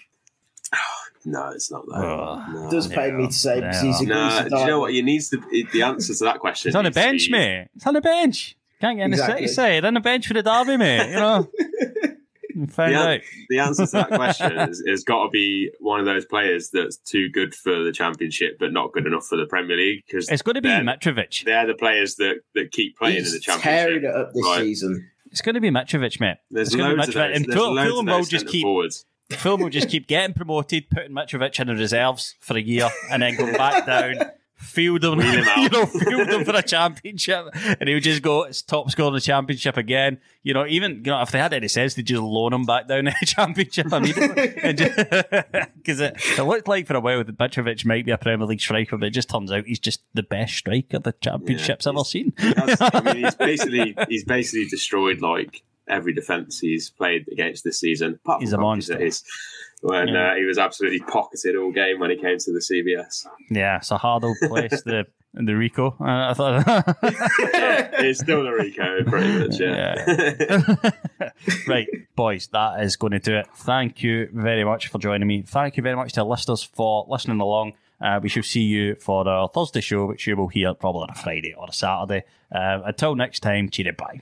No, it's not that. Oh. no. It does pain me to say because Yeah. he's a No, Greasy do you know what? You needs to the answer to that question. He's on the needs to bench, be- mate. He's on the bench. Can't get in Exactly. the city side. On the bench for the derby, mate. You know. Find The, out. an- the answer to that question has, has got to be one of those players that's too good for the Championship, but not good enough for the Premier League. Because It's going to be they're, Mitrovic. they're the players that, that keep playing in the He's Championship. tearing it up this Right. season. It's going to be Mitrovic, mate. There's it's going to be loads of Mitrovic. those. And There's Ful- loads of Fulham those will just keep forwards. Fulham will just keep getting promoted, putting Mitrovic in the reserves for a year, and then go back down field him, Wheel him out. you know, field him for a championship, and he would just go it's top scorer in the championship again. You know, even you know if they had any sense, they'd just loan him back down to the championship immediately, because it, it looked like for a while that Mitrovic might be a Premier League striker, but it just turns out he's just the best striker the championship's ever seen. I mean, he's basically he's basically destroyed like every defense he's played against this season. He's a monster. that is, when Yeah. uh, he was absolutely pocketed all game when he came to the CBS. Yeah, it's a hard old place, the the Ricoh. Uh, I thought. yeah, it's still the Ricoh, pretty much. Yeah. right, boys, that is going to do it. Thank you very much for joining me. Thank you very much to listeners for listening along. Uh, we shall see you for our Thursday show, which you will hear probably on a Friday or a Saturday. Uh, until next time, cheery bye.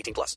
18 plus.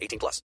18 plus.